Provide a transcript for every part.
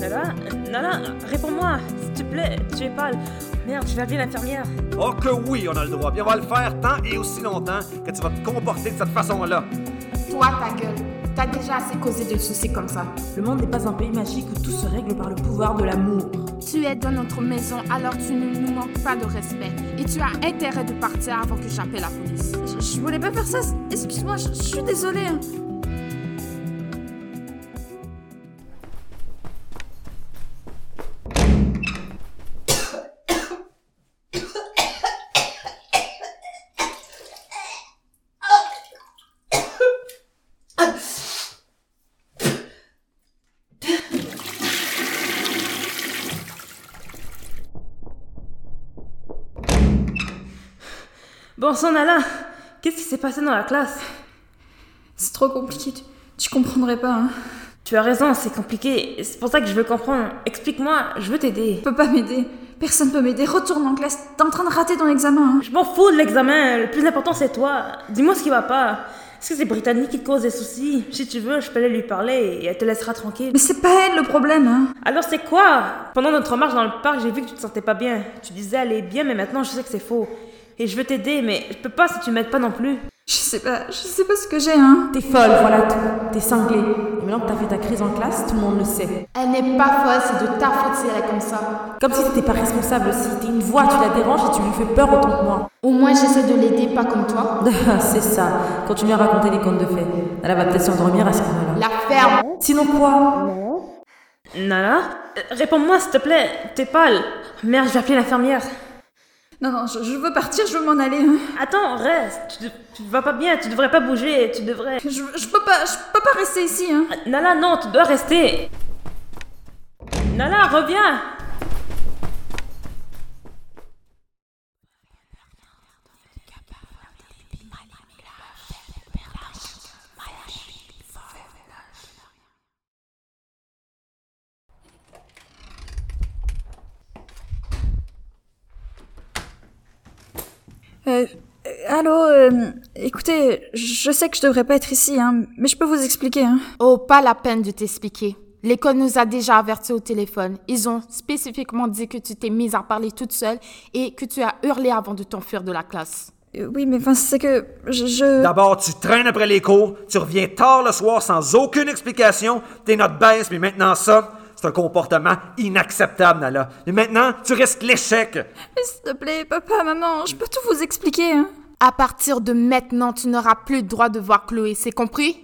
Nala Nala, réponds-moi, s'il te plaît, tu es pâle. Merde, je vais appeler l'infirmière. Oh que oui, on a le droit. Puis on va le faire tant et aussi longtemps que tu vas te comporter de cette façon-là. Toi, ta gueule. T'as déjà assez causé de soucis comme ça. Le monde n'est pas un pays magique où tout se règle par le pouvoir de l'amour. Tu es dans notre maison, alors tu ne nous manques pas de respect. Et tu as intérêt de partir avant que j'appelle la police. Je, je voulais pas faire ça. Excuse-moi, je, je suis désolée. Bon sang, Nala, qu'est-ce qui s'est passé dans la classe? C'est trop compliqué. Tu, tu comprendrais pas. Hein. Tu as raison, c'est compliqué. C'est pour ça que je veux comprendre. Explique-moi, je veux t'aider. Tu peux pas m'aider. Personne peut m'aider. Retourne en classe. T'es en train de rater ton examen. hein. Je m'en fous de l'examen. Le plus important, c'est toi. Dis-moi ce qui va pas. Est-ce que c'est Brittany qui te cause des soucis? Si tu veux, je peux aller lui parler et elle te laissera tranquille. Mais c'est pas elle le problème. Hein. Alors c'est quoi? Pendant notre marche dans le parc, j'ai vu que tu te sentais pas bien. Tu disais aller bien, mais maintenant je sais que c'est faux. Et je veux t'aider, mais je peux pas si tu m'aides pas non plus. Je sais pas. Je sais pas ce que j'ai. Hein. T'es folle, voilà tout. T'es cinglée. Et maintenant que t'as fait ta crise en classe, tout le monde le sait. Elle n'est pas folle, c'est de ta faute si elle est comme ça. Comme si t'étais pas responsable aussi. T'es une voix, tu la déranges et tu lui fais peur autant que moi. Au moins, j'essaie de l'aider, pas comme toi. C'est ça. Continue à raconter des contes de fées. Elle va peut-être s'endormir à ce moment-là. La ferme. Sinon quoi? Nala? Euh, Réponds-moi s'il te plaît. T'es pâle. Merde, je vais appeler l'infirmière. Non, non, je, je veux partir. Je veux m'en aller. Attends, reste. Tu, tu vas pas bien, tu devrais pas bouger, tu devrais. Je, je peux pas. Je peux pas rester ici. Hein. Nala, non, tu dois rester. Nala, reviens. Euh, allô. euh, écoutez, je sais que je devrais pas être ici. Hein, mais je peux vous expliquer. Hein. Oh, pas la peine de t'expliquer. L'école nous a déjà avertis au téléphone. Ils ont spécifiquement dit que tu t'es mise à parler toute seule et que tu as hurlé avant de t'enfuir de la classe. Euh, oui, mais enfin, c'est que je. je... D'abord, tu traînes après les cours, tu reviens tard le soir sans aucune explication, tes notes baissent, mais maintenant ça, c'est un comportement inacceptable, Nala. Mais maintenant, tu risques l'échec. Mais s'il te plaît, papa, maman, je peux tout vous expliquer. Hein. À partir de maintenant, tu n'auras plus le droit de voir Chloé, c'est compris?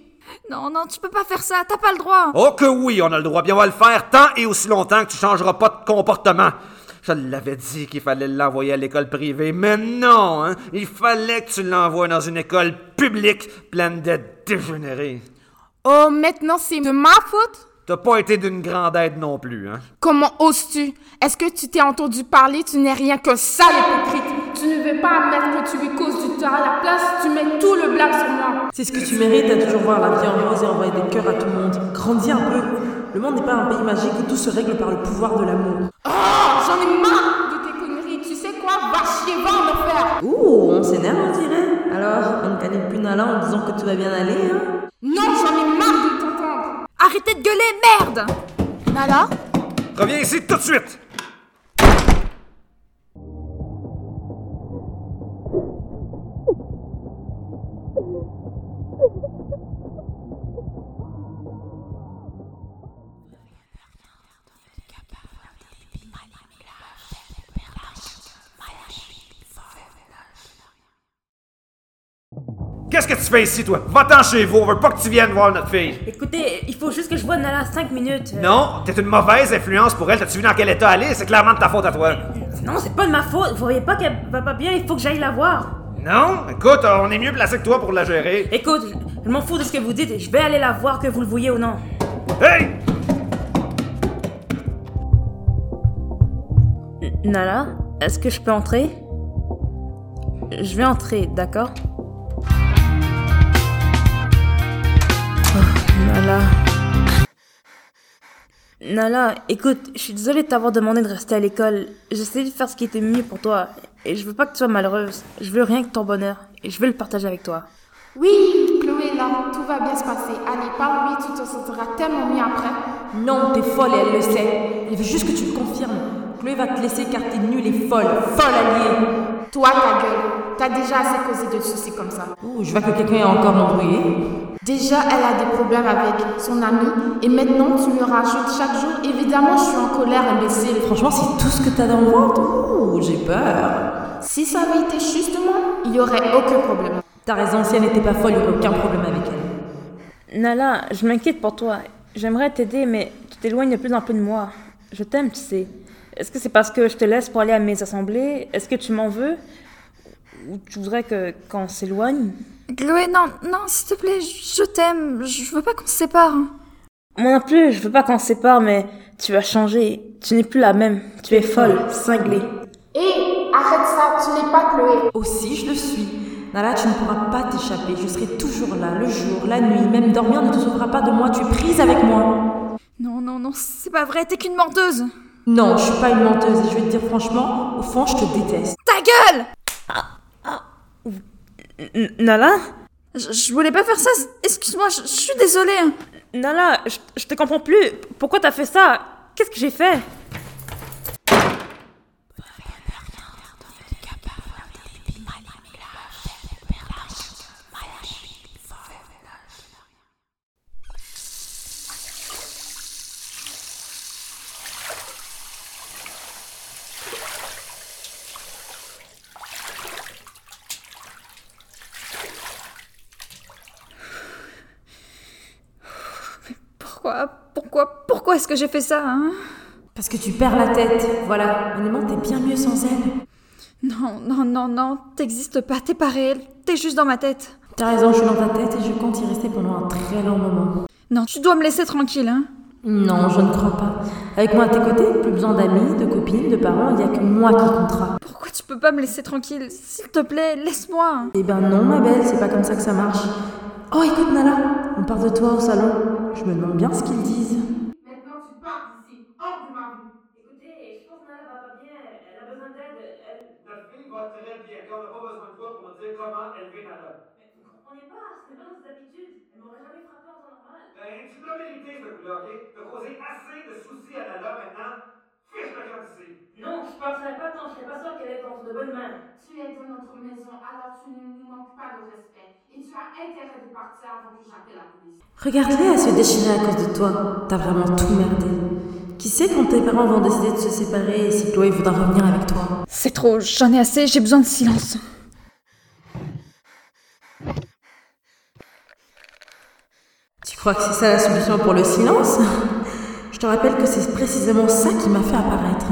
Non, non, tu peux pas faire ça. T'as pas le droit. Oh que oui, on a le droit, bien on va le faire tant et aussi longtemps que tu changeras pas de comportement. Je l'avais dit qu'il fallait l'envoyer à l'école privée, mais non, hein? Il fallait que tu l'envoies dans une école publique pleine de dégénérés. Oh, maintenant c'est de ma faute? T'as pas été d'une grande aide non plus, hein? Comment oses-tu? Est-ce que tu t'es entendu parler? Tu n'es rien qu'un sale hypocrite. Tu ne veux pas admettre que tu lui causes du tort à la place, tu mets tout le blâme sur moi. C'est ce que tu mérites à toujours voir la vie en rose et envoyer des cœurs à tout le monde. Grandis un peu. Le monde n'est pas un pays magique où tout se règle par le pouvoir de l'amour. Oh, j'en ai marre de tes conneries. Tu sais quoi? Va chier, va en enfer. Ouh, on s'énerve, on dirait. Alors, on ne canine plus Nala en disant que tout va bien aller, hein? Non, j'en ai marre. Arrêtez de gueuler, merde Nala? Reviens ici tout de suite! Qu'est-ce que tu fais ici, toi? Va-t'en chez vous, on veut pas que tu viennes voir notre fille. Écoutez, il faut juste que je vois Nala 5 minutes. Euh, Non, t'es une mauvaise influence pour elle. T'as-tu vu dans quel état elle est? C'est clairement de ta faute à toi. Non, c'est pas de ma faute. Vous voyez pas qu'elle va pas bien, il faut que j'aille la voir. Non? Écoute, on est mieux placé que toi pour la gérer. Écoute, je- je m'en fous de ce que vous dites et je vais aller la voir que vous le voyez ou non. Hey! Nala, est-ce que je peux entrer? Je vais entrer, d'accord? Nala. Nala, écoute, je suis désolée de t'avoir demandé de rester à l'école. J'essaie de faire ce qui était mieux pour toi. Et je veux pas que tu sois malheureuse. Je veux rien que ton bonheur. Et je veux le partager avec toi. Oui, Chloé, là, tout va bien se passer. Allez, parle-lui, tu te sentiras tellement mieux après. Non, t'es folle et elle le sait. Elle veut juste que tu le confirmes. Chloé va te laisser car t'es nulle et folle. Folle alliée. Toi, ta gueule, t'as déjà assez causé de soucis comme ça. Oh, je vois que quelqu'un est encore embrouillé. Déjà, elle a des problèmes avec son ami, et maintenant tu me rajoutes chaque jour. Évidemment, je suis en colère, imbécile. Franchement, c'est tout ce que t'as dans le ventre. Oh, j'ai peur. Si ça avait été justement, il y aurait aucun problème. T'as raison, si elle n'était pas folle, il n'y aurait aucun problème avec elle. Nala, je m'inquiète pour toi. J'aimerais t'aider, mais tu t'éloignes de plus en plus de moi. Je t'aime, tu sais. Est-ce que c'est parce que je te laisse pour aller à mes assemblées? Est-ce que tu m'en veux? Ou tu voudrais que qu'on s'éloigne? Chloé, non, non, s'il te plaît, je t'aime. Je veux pas qu'on se sépare. Moi non plus, je veux pas qu'on se sépare, mais tu as changé. Tu n'es plus la même. Tu es folle, cinglée. Hé, arrête ça, tu n'es pas Chloé. Aussi, je le suis. Nala, tu ne pourras pas t'échapper. Je serai toujours là, le jour, la nuit, même dormir ne te sauvera pas de moi. Tu es prise avec moi. Non, non, non, c'est pas vrai, t'es qu'une menteuse. Non, je suis pas une menteuse et je vais te dire franchement, au fond, je te déteste. Ta gueule N- Nala? Je, voulais pas faire ça, excuse-moi, je, suis désolée. hein. Nala, je, je te comprends plus. Pourquoi t'as fait ça? Qu'est-ce que j'ai fait? Pourquoi, pourquoi, pourquoi est-ce que j'ai fait ça, hein? Parce que tu perds la tête. Voilà, honnêtement, t'es bien mieux sans elle. Non, non, non, non, t'existes pas, t'es pas réel, t'es juste dans ma tête. T'as raison, je suis dans ta tête et je compte y rester pendant un très long moment. Non, tu dois me laisser tranquille, hein. Non, je ne crois pas. Avec moi à tes côtés, plus besoin d'amis, de copines, de parents, il n'y a que moi qui comptera. Pourquoi tu peux pas me laisser tranquille? S'il te plaît, laisse-moi. Eh ben non, ma belle, c'est pas comme ça que ça marche. Oh, écoute, Nala, on parle de toi au salon. Je me demande bien ce qu'ils disent. Maintenant, tu pars d'ici, hors de ma. Écoutez, je pense que Nala va pas bien. Elle a besoin d'aide. Elle... Notre fille va très bien, on n'a pas besoin de toi pour dire comment élever Nala. Vous comprenez pas, ce n'est pas dans ses habitudes. Elle m'aurait jamais frappé en temps normal. Ben, tu l'as mérité, ce coup-là, ok? T'as causé assez de soucis à Nala maintenant. Non, je partirai pas tant, je serais pas sûr qu'elle est entre de bonnes mains. Tu es dans notre maison, alors tu ne nous manques pas de respect. Et tu as intérêt de partir avant que j'appelle la police. Regarde-les à se déchirer à cause de toi. T'as vraiment tout merdé. Qui sait quand tes parents vont décider de se séparer et si Chloé voudra revenir avec toi? C'est trop, j'en ai assez, j'ai besoin de silence. Tu crois que c'est ça la solution pour le silence? Je te rappelle que c'est précisément ça qui m'a fait apparaître.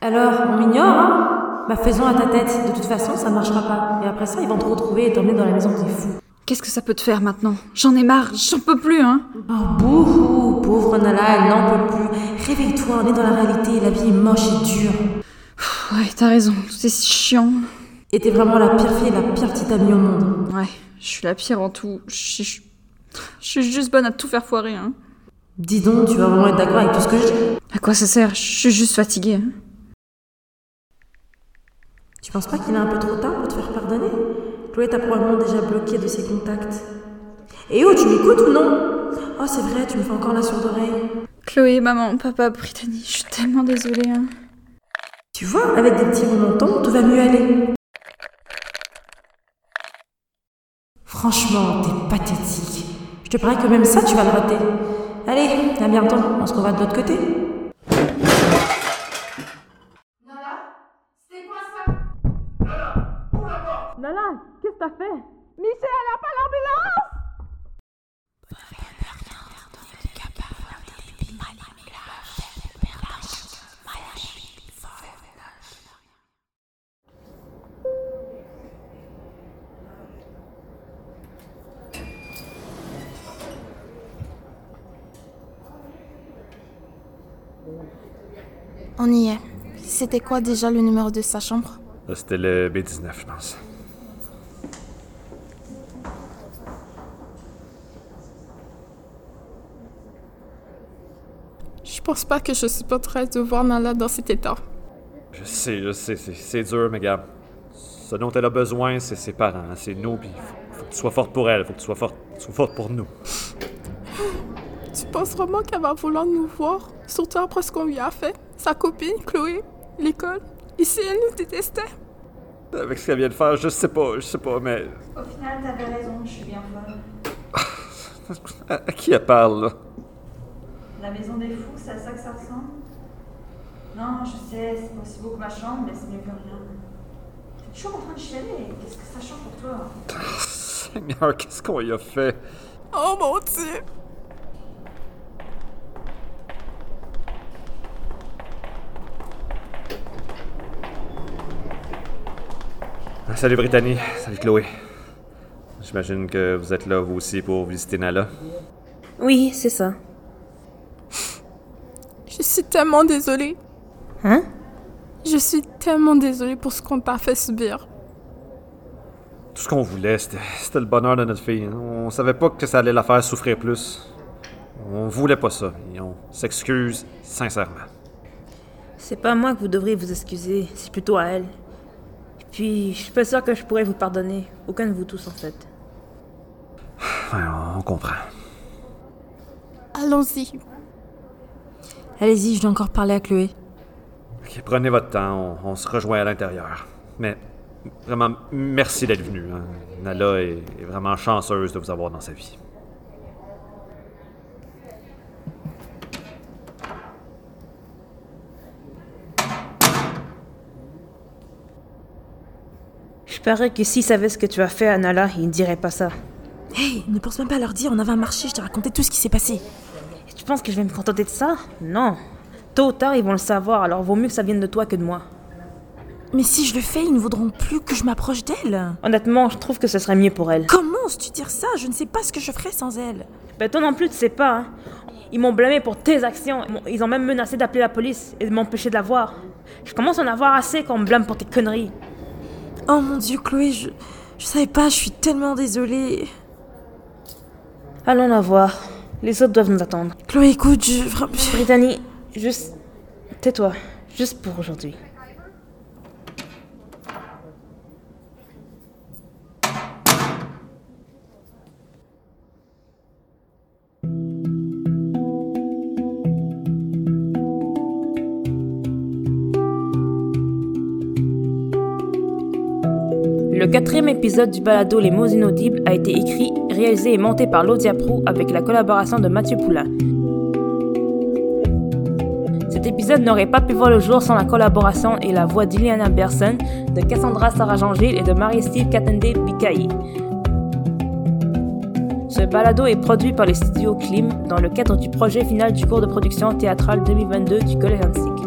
Alors, on m'ignore, hein? Bah faisons à ta tête. De toute façon, ça ne marchera pas. Et après ça, ils vont te retrouver et t'emmener dans la maison des fous. Qu'est-ce que ça peut te faire maintenant? J'en ai marre, j'en peux plus, hein. Oh, bouhou Pauvre Nala, elle n'en peut plus. Réveille-toi, on est dans la réalité. La vie est moche et dure. Ouais, t'as raison, c'est si chiant. Et t'es vraiment la pire fille et la pire petite amie au monde. Ouais, je suis la pire en tout. Je suis, je suis juste bonne à tout faire foirer, hein. Dis donc, tu vas vraiment être d'accord avec tout ce que je dis À quoi ça sert? Je suis juste fatiguée. hein. Tu penses pas qu'il est un peu trop tard pour te faire pardonner? Chloé t'a probablement déjà bloqué de ses contacts. Et oh, tu m'écoutes ou non? Oh, c'est vrai, tu me fais encore la sourde oreille. Chloé, maman, papa, Brittany, je suis tellement désolée. hein. Tu vois, avec des petits remontants, tout va mieux aller. Franchement, t'es pathétique. Je te parie que même ça, tu vas le rater. Allez, à bientôt, on se revoit de l'autre côté. Nala C'était quoi ça? Nala, qu'est-ce que t'as fait? On y est. C'était quoi déjà le numéro de sa chambre? C'était le B19, je pense. Je pense pas que je supporterais de voir Nala dans cet état. Je sais, je sais, c'est, dur, mais gars. Ce dont elle a besoin, c'est ses parents, hein, c'est nous, puis faut, faut que tu sois forte pour elle, faut que tu sois forte, sois forte pour nous. Tu Tu penses vraiment qu'elle va vouloir nous voir, surtout après ce qu'on lui a fait? Sa copine, Chloé, l'école. Ici, elle nous détestait. Avec ce qu'elle vient de faire, je sais pas, je sais pas, mais. Au final, t'avais raison, je suis bien folle. À, à qui elle parle, là? La maison des fous, c'est à ça que ça ressemble? Non, je sais, c'est pas aussi beau que ma chambre, mais c'est mieux que rien. T'es toujours en train de chialer. Qu'est-ce que ça change pour toi? Seigneur, qu'est-ce qu'on y a fait? Oh mon Dieu Salut Brittany, salut Chloé. J'imagine que vous êtes là vous aussi pour visiter Nala. Oui, c'est ça. Je suis tellement désolée. Hein? Je suis tellement désolée pour ce qu'on t'a fait subir. Tout ce qu'on voulait, c'était le bonheur de notre fille. On savait pas que ça allait la faire souffrir plus. On voulait pas ça. Et on s'excuse sincèrement. C'est pas à moi que vous devriez vous excuser, c'est plutôt à elle. Puis, je suis pas sûre que je pourrais vous pardonner. Aucun de vous tous, en fait. Ouais, on comprend. Allons-y. Allez-y, je dois encore parler à Chloé. Ok, prenez votre temps, on, on se rejoint à l'intérieur. Mais vraiment, merci d'être venu. hein. Nala est, est vraiment chanceuse de vous avoir dans sa vie. Parie que s'il savait ce que tu as fait à Nala, il ne dirait pas ça. Hey, ne pense même pas à leur dire, on avait un marché, je t'ai raconté tout ce qui s'est passé. Et tu penses que je vais me contenter de ça? Non. Tôt ou tard, ils vont le savoir, alors vaut mieux que ça vienne de toi que de moi. Mais si je le fais, ils ne voudront plus que je m'approche d'elle. Honnêtement, je trouve que ce serait mieux pour elle. Comment oses-tu dire ça? Je ne sais pas ce que je ferais sans elle. Ben toi non plus, tu sais pas. hein. Ils m'ont blâmé pour tes actions. Ils ont même menacé d'appeler la police et de m'empêcher de la voir. Je commence à en avoir assez qu'on me blâme pour tes conneries. Oh mon dieu, Chloé, je. Je savais pas, je suis tellement désolée. Allons la voir. Les autres doivent nous attendre. Chloé, écoute, je. Brittany, juste... Tais-toi. Juste pour aujourd'hui. Le quatrième épisode du balado Les mots inaudibles a été écrit, réalisé et monté par Laudia Prou avec la collaboration de Mathieu Poulain. Cet épisode n'aurait pas pu voir le jour sans la collaboration et la voix d'Iliana Berson, de Cassandra Sarah-Jean-Gilles et de Marie-Steve Katende Bikayi. Ce balado est produit par les studios Klim dans le cadre du projet final du cours de production théâtrale 2022 du Collège Antique.